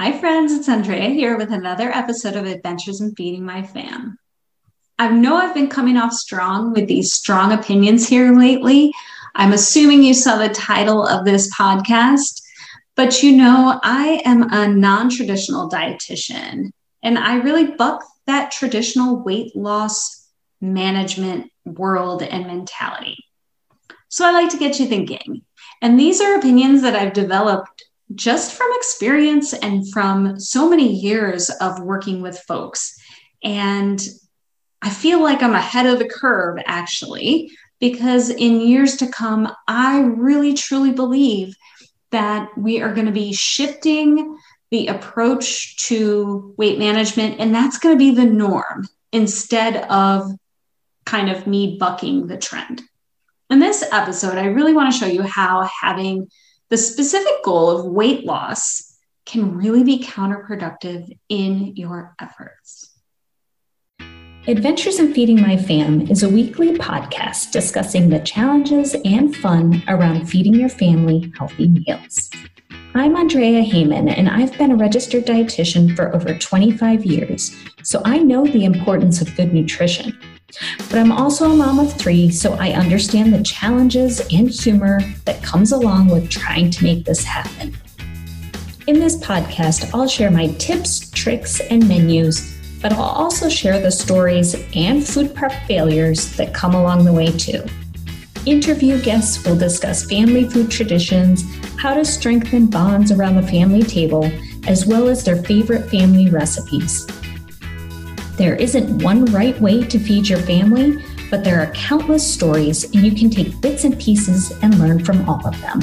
Hi, friends, it's Andrea here with another episode of Adventures in Feeding My Fam. I know I've been coming off strong with these strong opinions here lately. I'm assuming you saw the title of this podcast, but you know, I am a non traditional dietitian and I really buck that traditional weight loss management world and mentality. So I like to get you thinking. And these are opinions that I've developed just from experience and from so many years of working with folks. And I feel like I'm ahead of the curve actually, because in years to come, I really truly believe that we are going to be shifting the approach to weight management, and that's going to be the norm instead of kind of me bucking the trend. In this episode, I really want to show you how having the specific goal of weight loss can really be counterproductive in your efforts. Adventures in Feeding My Fam is a weekly podcast discussing the challenges and fun around feeding your family healthy meals. I'm Andrea Heyman, and I've been a registered dietitian for over 25 years, so I know the importance of good nutrition. But I'm also a mom of three, so I understand the challenges and humor that comes along with trying to make this happen. In this podcast, I'll share my tips, tricks, and menus, but I'll also share the stories and food prep failures that come along the way too. Interview guests will discuss family food traditions, how to strengthen bonds around the family table, as well as their favorite family recipes. There isn't one right way to feed your family, but there are countless stories, and you can take bits and pieces and learn from all of them.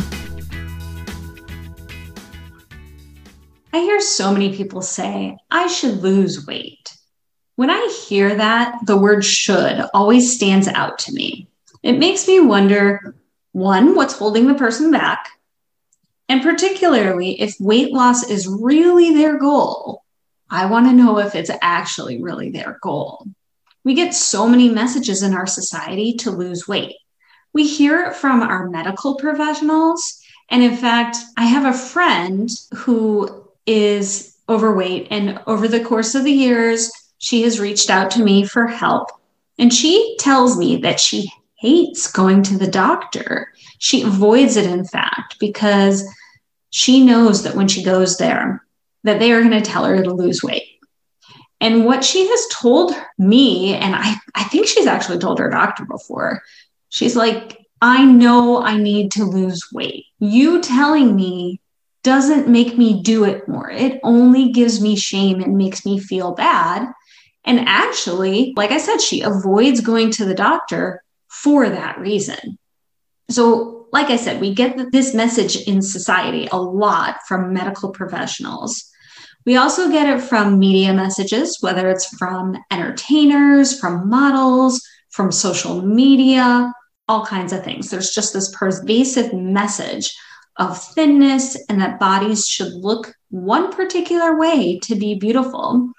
I hear so many people say, I should lose weight. When I hear that, the word should always stands out to me. It makes me wonder one, what's holding the person back? And particularly if weight loss is really their goal, I want to know if it's actually really their goal. We get so many messages in our society to lose weight. We hear it from our medical professionals. And in fact, I have a friend who is overweight. And over the course of the years, she has reached out to me for help. And she tells me that she hates going to the doctor. She avoids it, in fact, because she knows that when she goes there, that they are going to tell her to lose weight. And what she has told me, and I, I think she's actually told her doctor before, she's like, I know I need to lose weight. You telling me doesn't make me do it more. It only gives me shame and makes me feel bad. And actually, like I said, she avoids going to the doctor for that reason. So, like I said, we get this message in society a lot from medical professionals. We also get it from media messages, whether it's from entertainers, from models, from social media, all kinds of things. There's just this pervasive message of thinness and that bodies should look one particular way to be beautiful.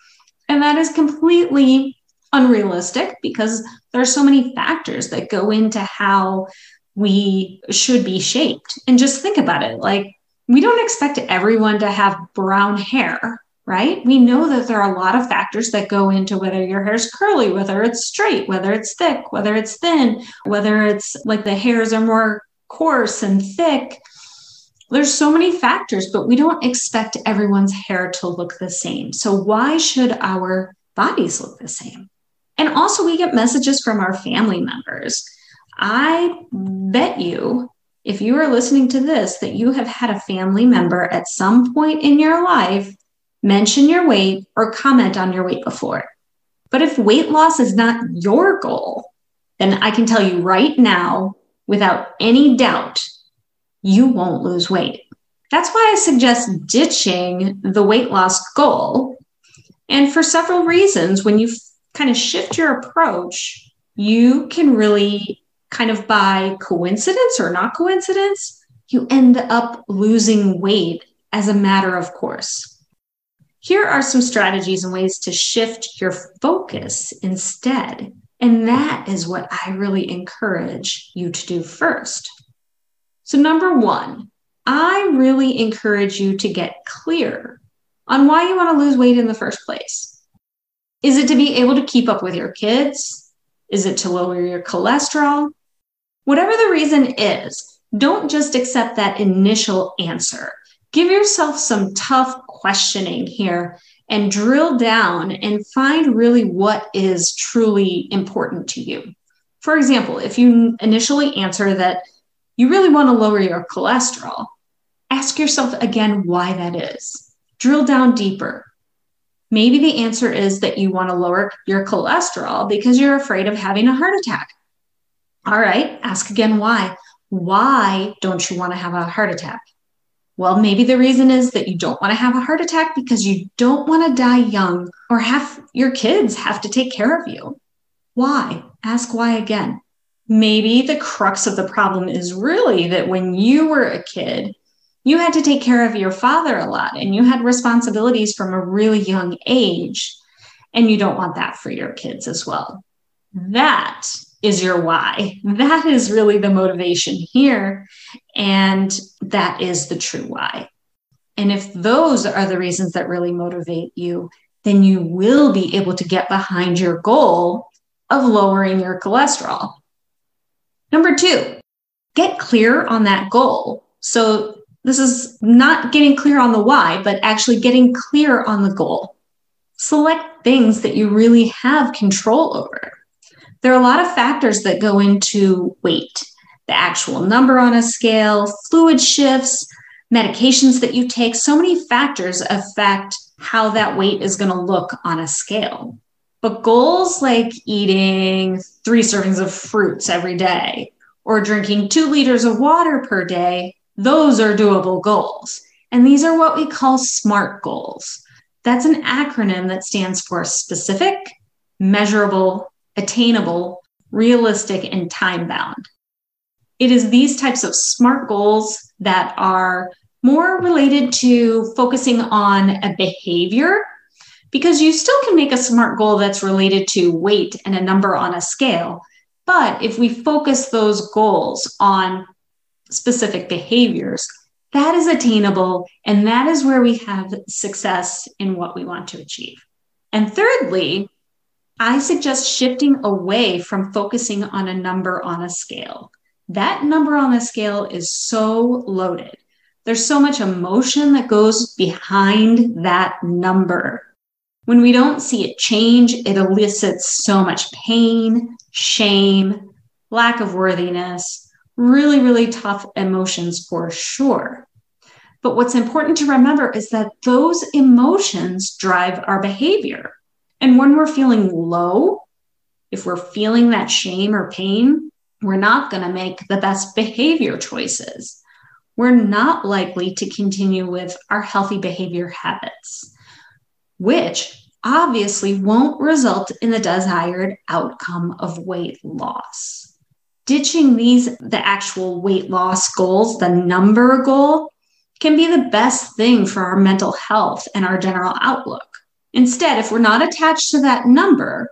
And that is completely unrealistic because there are so many factors that go into how we should be shaped. And just think about it like, we don't expect everyone to have brown hair, right? We know that there are a lot of factors that go into whether your hair is curly, whether it's straight, whether it's thick, whether it's thin, whether it's like the hairs are more coarse and thick. There's so many factors, but we don't expect everyone's hair to look the same. So, why should our bodies look the same? And also, we get messages from our family members. I bet you if you are listening to this, that you have had a family member at some point in your life mention your weight or comment on your weight before. But if weight loss is not your goal, then I can tell you right now, without any doubt, you won't lose weight. That's why I suggest ditching the weight loss goal. And for several reasons, when you kind of shift your approach, you can really kind of by coincidence or not coincidence, you end up losing weight as a matter of course. Here are some strategies and ways to shift your focus instead. And that is what I really encourage you to do first. So, number one, I really encourage you to get clear on why you want to lose weight in the first place. Is it to be able to keep up with your kids? Is it to lower your cholesterol? Whatever the reason is, don't just accept that initial answer. Give yourself some tough questioning here and drill down and find really what is truly important to you. For example, if you initially answer that you really want to lower your cholesterol, ask yourself again why that is. Drill down deeper. Maybe the answer is that you want to lower your cholesterol because you're afraid of having a heart attack. All right, ask again why. Why don't you want to have a heart attack? Well, maybe the reason is that you don't want to have a heart attack because you don't want to die young or have your kids have to take care of you. Why? Ask why again. Maybe the crux of the problem is really that when you were a kid, you had to take care of your father a lot and you had responsibilities from a really young age, and you don't want that for your kids as well. That is your why. That is really the motivation here. And that is the true why. And if those are the reasons that really motivate you, then you will be able to get behind your goal of lowering your cholesterol. Number two, get clear on that goal. So, this is not getting clear on the why, but actually getting clear on the goal. Select things that you really have control over there are a lot of factors that go into weight the actual number on a scale, fluid shifts, medications that you take. So many factors affect how that weight is going to look on a scale. But goals like eating three servings of fruits every day or drinking two liters of water per day, those are doable goals. And these are what we call SMART goals. That's an acronym that stands for specific, measurable, attainable, realistic, and time bound. It is these types of SMART goals that are more related to focusing on a behavior because you still can make a SMART goal that's related to weight and a number on a scale. But if we focus those goals on specific behaviors, that is attainable. And that is where we have success in what we want to achieve. And thirdly, I suggest shifting away from focusing on a number on a scale. That number on a scale is so loaded. There's so much emotion that goes behind that number. When we don't see it change, it elicits so much pain, shame, lack of worthiness, really, really tough emotions for sure. But what's important to remember is that those emotions drive our behavior. And when we're feeling low, if we're feeling that shame or pain, we're not going to make the best behavior choices. We're not likely to continue with our healthy behavior habits, which obviously won't result in the desired outcome of weight loss. Ditching these, the actual weight loss goals, the number goal, can be the best thing for our mental health and our general outlook. Instead, if we're not attached to that number,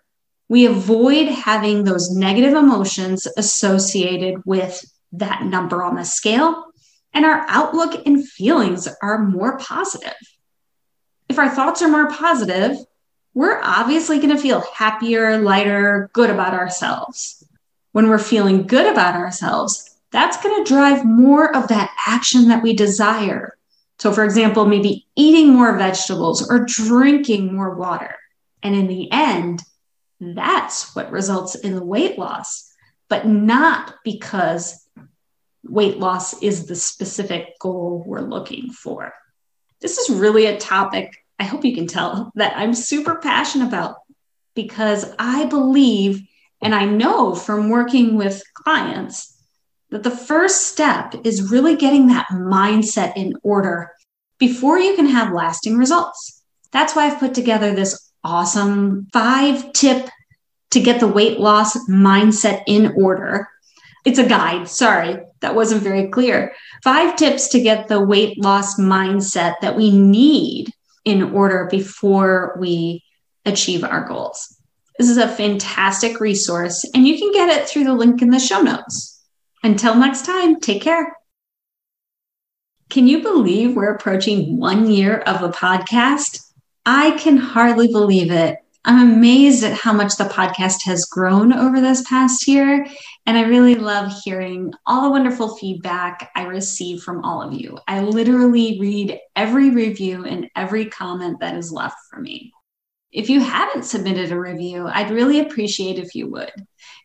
we avoid having those negative emotions associated with that number on the scale, and our outlook and feelings are more positive. If our thoughts are more positive, we're obviously going to feel happier, lighter, good about ourselves. When we're feeling good about ourselves, that's going to drive more of that action that we desire so, for example, maybe eating more vegetables or drinking more water. And in the end, that's what results in the weight loss, but not because weight loss is the specific goal we're looking for. This is really a topic I hope you can tell that I'm super passionate about because I believe and I know from working with clients that the first step is really getting that mindset in order before you can have lasting results. That's why I've put together this awesome five tip to get the weight loss mindset in order. It's a guide. Sorry, that wasn't very clear. Five tips to get the weight loss mindset that we need in order before we achieve our goals. This is a fantastic resource, and you can get it through the link in the show notes. Until next time, take care. Can you believe we're approaching one year of a podcast? I can hardly believe it. I'm amazed at how much the podcast has grown over this past year. And I really love hearing all the wonderful feedback I receive from all of you. I literally read every review and every comment that is left for me. If you haven't submitted a review, I'd really appreciate if you would.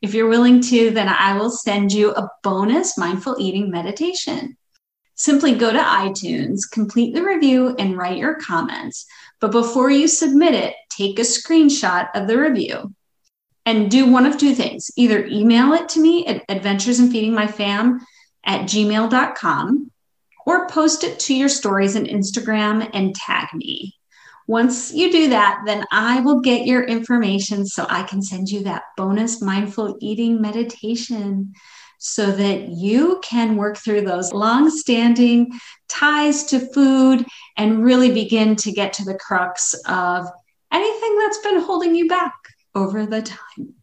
If you're willing to, then I will send you a bonus mindful eating meditation. Simply go to iTunes, complete the review, and write your comments. But before you submit it, take a screenshot of the review and do one of two things either email it to me at adventures in feeding my fam at gmail.com or post it to your stories on Instagram and tag me. Once you do that, then I will get your information so I can send you that bonus mindful eating meditation so that you can work through those long standing ties to food and really begin to get to the crux of anything that's been holding you back over the time.